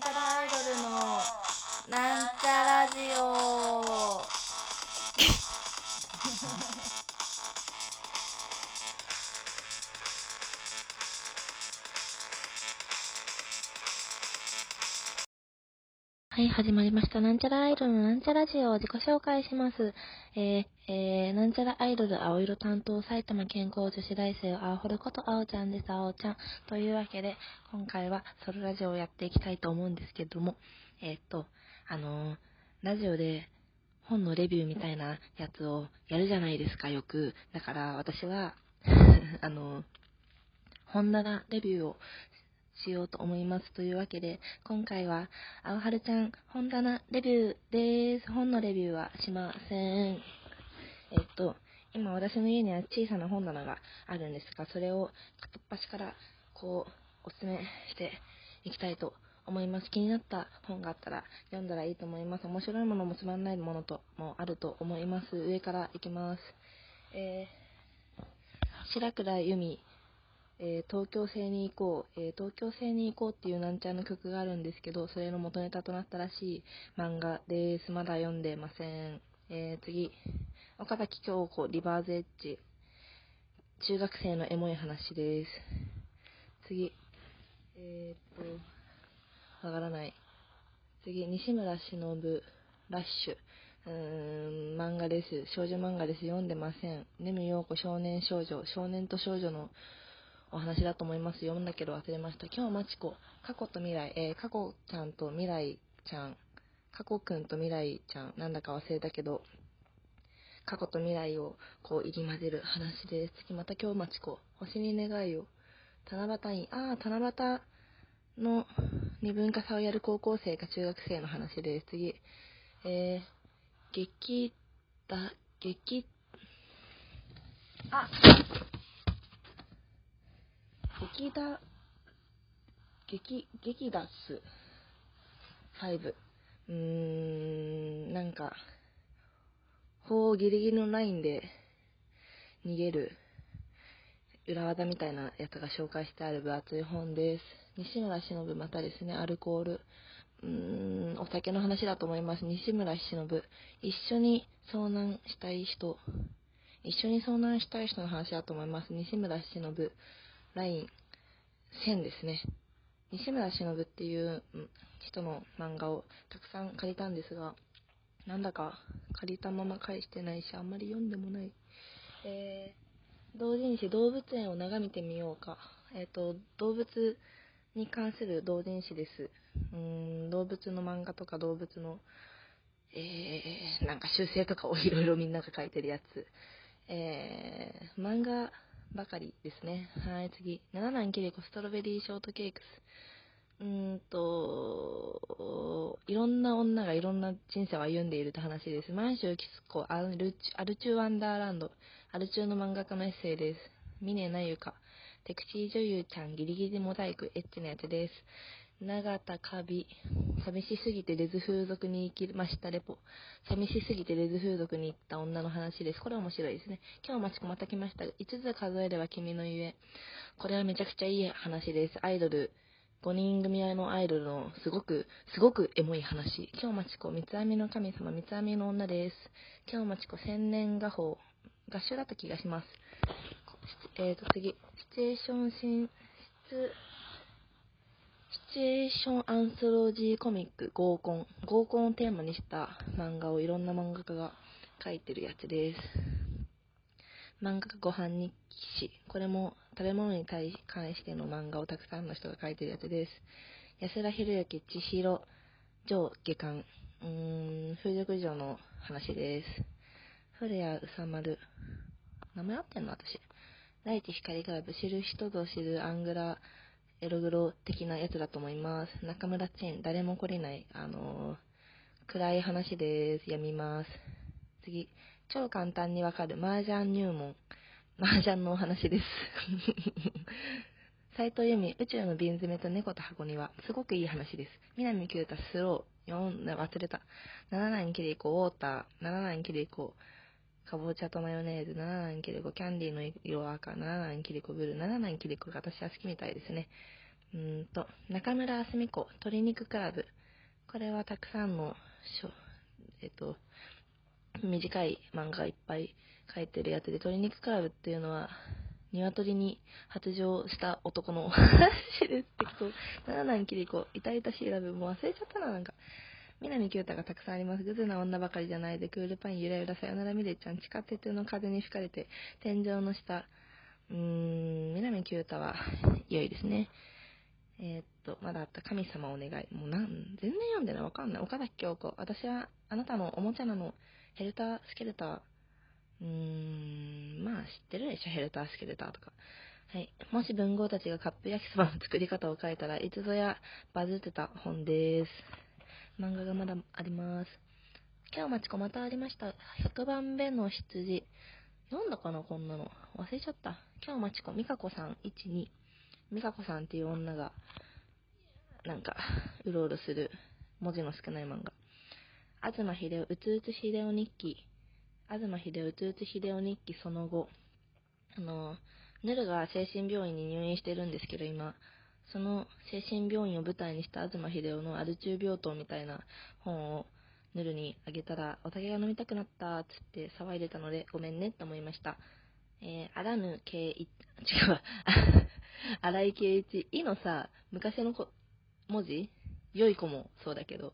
なんちゃらアイドルのなんちゃラジオはい、始まりました。なんちゃらアイドルのなんちゃラジオを自己紹介します。えー、えー、なんちゃらアイドル青色担当埼玉健康女子大生青堀こと青ちゃんです。青ちゃん。というわけで、今回はソロラジオをやっていきたいと思うんですけども、えー、っと、あのー、ラジオで本のレビューみたいなやつをやるじゃないですか、よく。だから私は、あのー、本棚レビューをしようと思います。というわけで、今回は、青春ちゃん本棚レビューです。本のレビューはしません。えっと、今私の家には小さな本棚があるんですが、それを片っ端からこう、おすすめしていきたいと思います。気になった本があったら読んだらいいと思います。面白いものもつまんないものともあると思います。上からいきます。えー、白倉由美えー、東京星に行こう、えー、東京星に行こうっていうなんちゃんの曲があるんですけど、それの元ネタとなったらしい漫画です。まだ読んでません。えー、次、岡崎京子、リバーズエッジ。中学生のエモい話です。次、えー、っと、わからない。次、西村忍、ラッシュ。うーん、漫画です。少女漫画です。読んでません。ネム陽子少年少女。少年と少女のお話だと思います。読んだけど忘れました。今日まちこ、過去と未来、えー、過去ちゃんと未来ちゃん、過去くんと未来ちゃん、なんだか忘れたけど、過去と未来をこう入り混ぜる話です。次また今日まちこ、星に願いを、七夕に、あー、七夕の二分化差をやる高校生か中学生の話です。次、えー、劇だ、劇、あ劇だ、劇、劇ダス5。うーん、なんか、法ギリギリのラインで逃げる裏技みたいなやつが紹介してある分厚い本です。西村忍またですね、アルコール。うーん、お酒の話だと思います。西村忍。一緒に遭難したい人。一緒に遭難したい人の話だと思います。西村忍。ライン1000ですね。西村忍っていう人の漫画をたくさん借りたんですが、なんだか借りたまま返してないし、あんまり読んでもない。えー、同人誌動物園を眺めてみようか。えっ、ー、と、動物に関する同人誌です。うーん、動物の漫画とか動物の、えー、なんか修正とかをいろいろみんなが書いてるやつ。えー、漫画ばかりですね。はい、次。七男キリコストロベリーショートケークス。うーんと、いろんな女がいろんな人生を歩んでいるって話です。満州キスコ、アルチアルチューワンダーランド。アルチューの漫画家のエッセイです。ミネナユカ。テクシー女優ちゃんギリギリモザイクエッチなやつです。永田カビ。寂しすぎてレズ風俗に行きましたレポ。寂しすぎてレズ風俗に行った女の話です。これ面白いですね。今日マチコまた来ました。5つ数えれば君のゆえ。これはめちゃくちゃいい話です。アイドル。5人組合のアイドルのすごく、すごくエモい話。今日マチコ、三つ編みの神様、三つ編みの女です。今日マチコ、千年画法。合唱だった気がします。えーと、次。シチュエーション進出、シチュエーションアンソロジーコミック合コン。合コンをテーマにした漫画をいろんな漫画家が書いてるやつです。漫画家ご飯日記。これも食べ物に対関しての漫画をたくさんの人が書いてるやつです。安田博之千尋上下巻。うーん、風俗嬢の話です。古谷宇佐丸。名前合ってんの？私。大地光が知る人ぞ知るアングラエログロ的なやつだと思います。中村チェン、誰も来れない、あのー、暗い話です。読みます。次、超簡単にわかる麻雀入門。麻雀のお話です。斎藤由美、宇宙の瓶詰めと猫と箱庭。すごくいい話です。南九太、スロー。4、忘れた。七男キリコ、ウォーター。七男キリコ、かぼちゃとマヨネーズ、七男キリコ、キャンディーの色赤、七男キリコブルー、七男キリコが私は好きみたいですね。うーんと、中村あすみ子、鶏肉クラブ。これはたくさんの、えっと、短い漫画いっぱい書いてるやつで、鶏肉クラブっていうのは、鶏に発情した男の話です。適当。七男キリコ、痛々しいラブ、もう忘れちゃったな、なんか。南九太がたくさんあります。グズな女ばかりじゃないで、クールパンゆらゆらさよならミレちゃん、地下鉄の風に吹かれて、天井の下、うーん、南九太は 良いですね。えーっと、まだあった神様お願い。もうなん、全然読んでない。わかんない。岡崎京子。私はあなたのおもちゃなの。ヘルター、スケルター。うーん、まあ知ってるでしょ。ヘルター、スケルターとか。はい。もし文豪たちがカップ焼きそばの作り方を書いたらいつぞやバズってた本です。漫画がまだあります。今日マチコまたありました。100番目の羊。読んだかなこんなの。忘れちゃった。今日マチコ、ミカコさん、1、2。ミカコさんっていう女が、なんか、うろうろする文字の少ない漫画。東秀夫、うつうつ秀夫日記。東秀夫、うつうつ秀夫日記その後。あの、ヌルが精神病院に入院してるんですけど、今。その精神病院を舞台にした東秀夫のアル中病棟みたいな本をヌルにあげたら、お酒が飲みたくなったっつって騒いでたので、ごめんねって思いました。えー、あらぬ圭一、違うわ。荒井圭一。いのさ、昔のこ文字？良い子もそうだけど、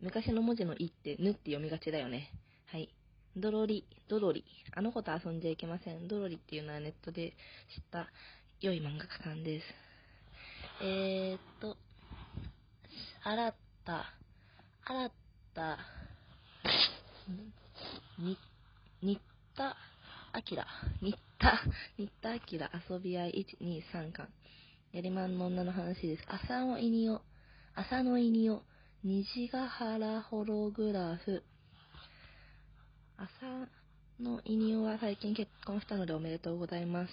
昔の文字のいって、ぬって読みがちだよね。はい。ドロリ、ドロリ。あの子と遊んじゃいけません。ドロリっていうのはネットで知った良い漫画家さんです。えーっと、新た、新た、に、新田明、新田、新田明遊び合い1、2、3巻。やりまんの女の話です。浅野いにお、浅野いにお、虹ヶ原ホログラフ。浅野いにおは最近結婚したのでおめでとうございます。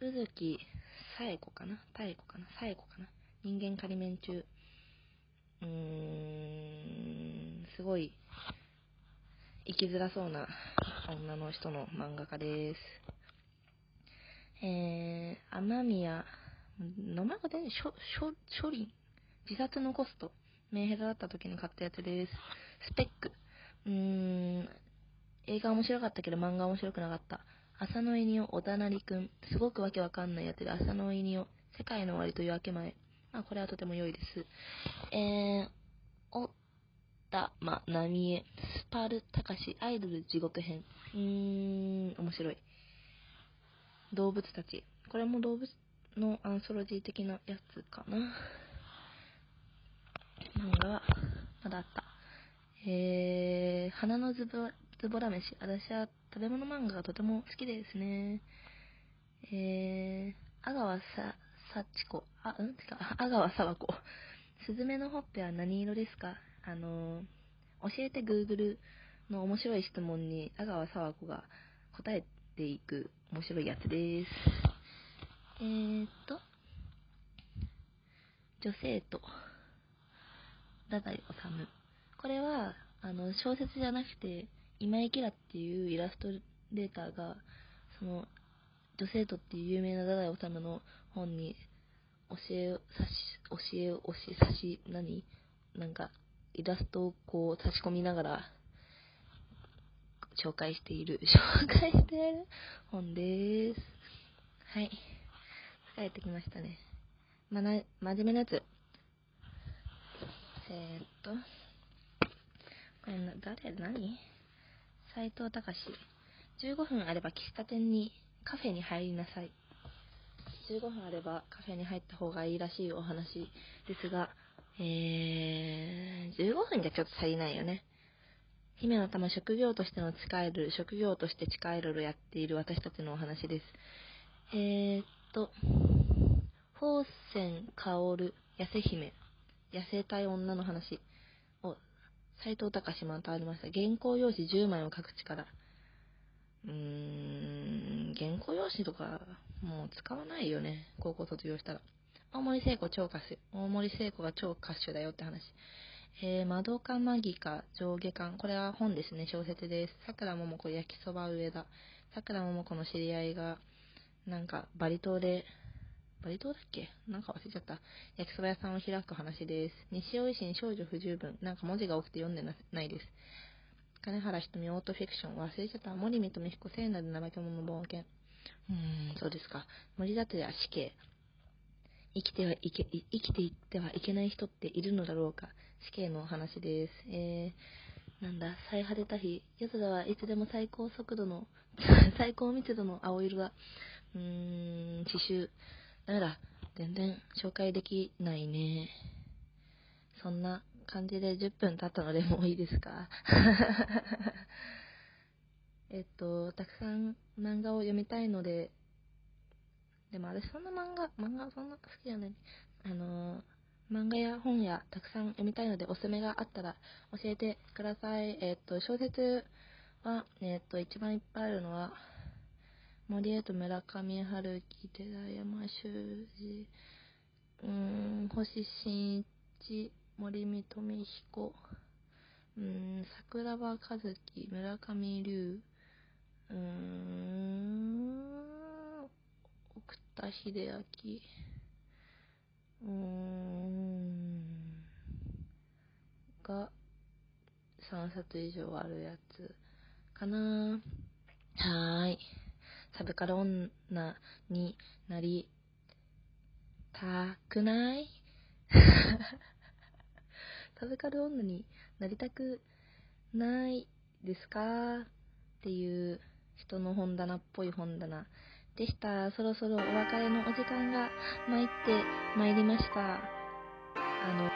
宇月さえ子かな？妙子かな？さえ子かな？人間仮面中。うーん、すごい、生きづらそうな女の人の漫画家です。えー、雨宮、名前が出ない、しょ、しょ、処理自殺のコスト。メンヘラだった時に買ったやつです。スペック。うーん、映画面白かったけど漫画面白くなかった。浅野いにお、小田成くん。すごくわけわかんないやつで、浅野いにお、世界の終わりと夜明け前。まあ、これはとても良いです。えー、おたまなみえ、スパルたかし、アイドル地獄編。うーん、面白い。動物たち。これも動物のアンソロジー的なやつかな。漫画は、まだあった。えー、花のズボズボラ飯。私は食べ物漫画がとても好きですね。えー、阿川さ、幸子。あ、うん？てか、阿川沢子。スズメのほっぺは何色ですか？あのー、教えて Google の面白い質問に阿川沢子が答えていく面白いやつです。えーっと、女性と、太宰治。これは、あの、小説じゃなくて、今井キラっていうイラストレーターが、その、女性とっていう有名な太宰治の本に、教えを、差し、教えを、教え、差し、何？なんか、イラストをこう差し込みながら、紹介している、紹介している本でーす。はい。疲れてきましたね。まな、真面目なやつ。えー、っと、これな、誰？何？斎藤隆15分あれば喫茶店に、カフェに入りなさい。15分あればカフェに入った方がいいらしいお話ですが、えー、15分じゃちょっと足りないよね。姫の玉職業としての使える、職業として近いろをやっている私たちのお話です。えー、っと、宝泉薫、痩せ姫、痩せたい女の話、斎藤隆またありました。原稿用紙10枚を書く力。うーん、原稿用紙とか、もう使わないよね。高校卒業したら。大森聖子超歌手。大森聖子が超歌手だよって話。えー、マドカマギカ上下巻。これは本ですね、小説です。桜桃子焼きそば上田。桜桃子の知り合いが、なんか、バリ島でバリ島だっけ？なんか忘れちゃった。焼きそば屋さんを開く話です。西尾維新少女不十分。なんか文字が多くて読んでないです。金原ひとみオートフィクション。忘れちゃった。森見とみひこ聖なる怠け者の冒険。うーん、そうですか。森立や死刑。生きてはいけ、生きていってはいけない人っているのだろうか。死刑のお話です。えー、なんだ、最晴れた日。夜空はいつでも最高速度の、最高密度の青色だ。うーん、刺繍。ダメだ。全然紹介できないね。そんな感じで10分経ったのでもういいですか？えっと、たくさん漫画を読みたいので、でも私そんな漫画、漫画そんな好きじゃない。あの、漫画や本やたくさん読みたいのでおすすめがあったら教えてください。えっと、小説は、えっと、一番いっぱいあるのは、森江と村上春樹、寺山修司、うん、星新一、森見富彦、うん、桜庭和樹、村上龍、うーん、奥田秀明、うーん、が3冊以上あるやつかな。はーい。サブカル女になりたくない？サブカル女になりたくないですか？っていう人の本棚っぽい本棚でした。そろそろお別れのお時間が参ってまいりました。あの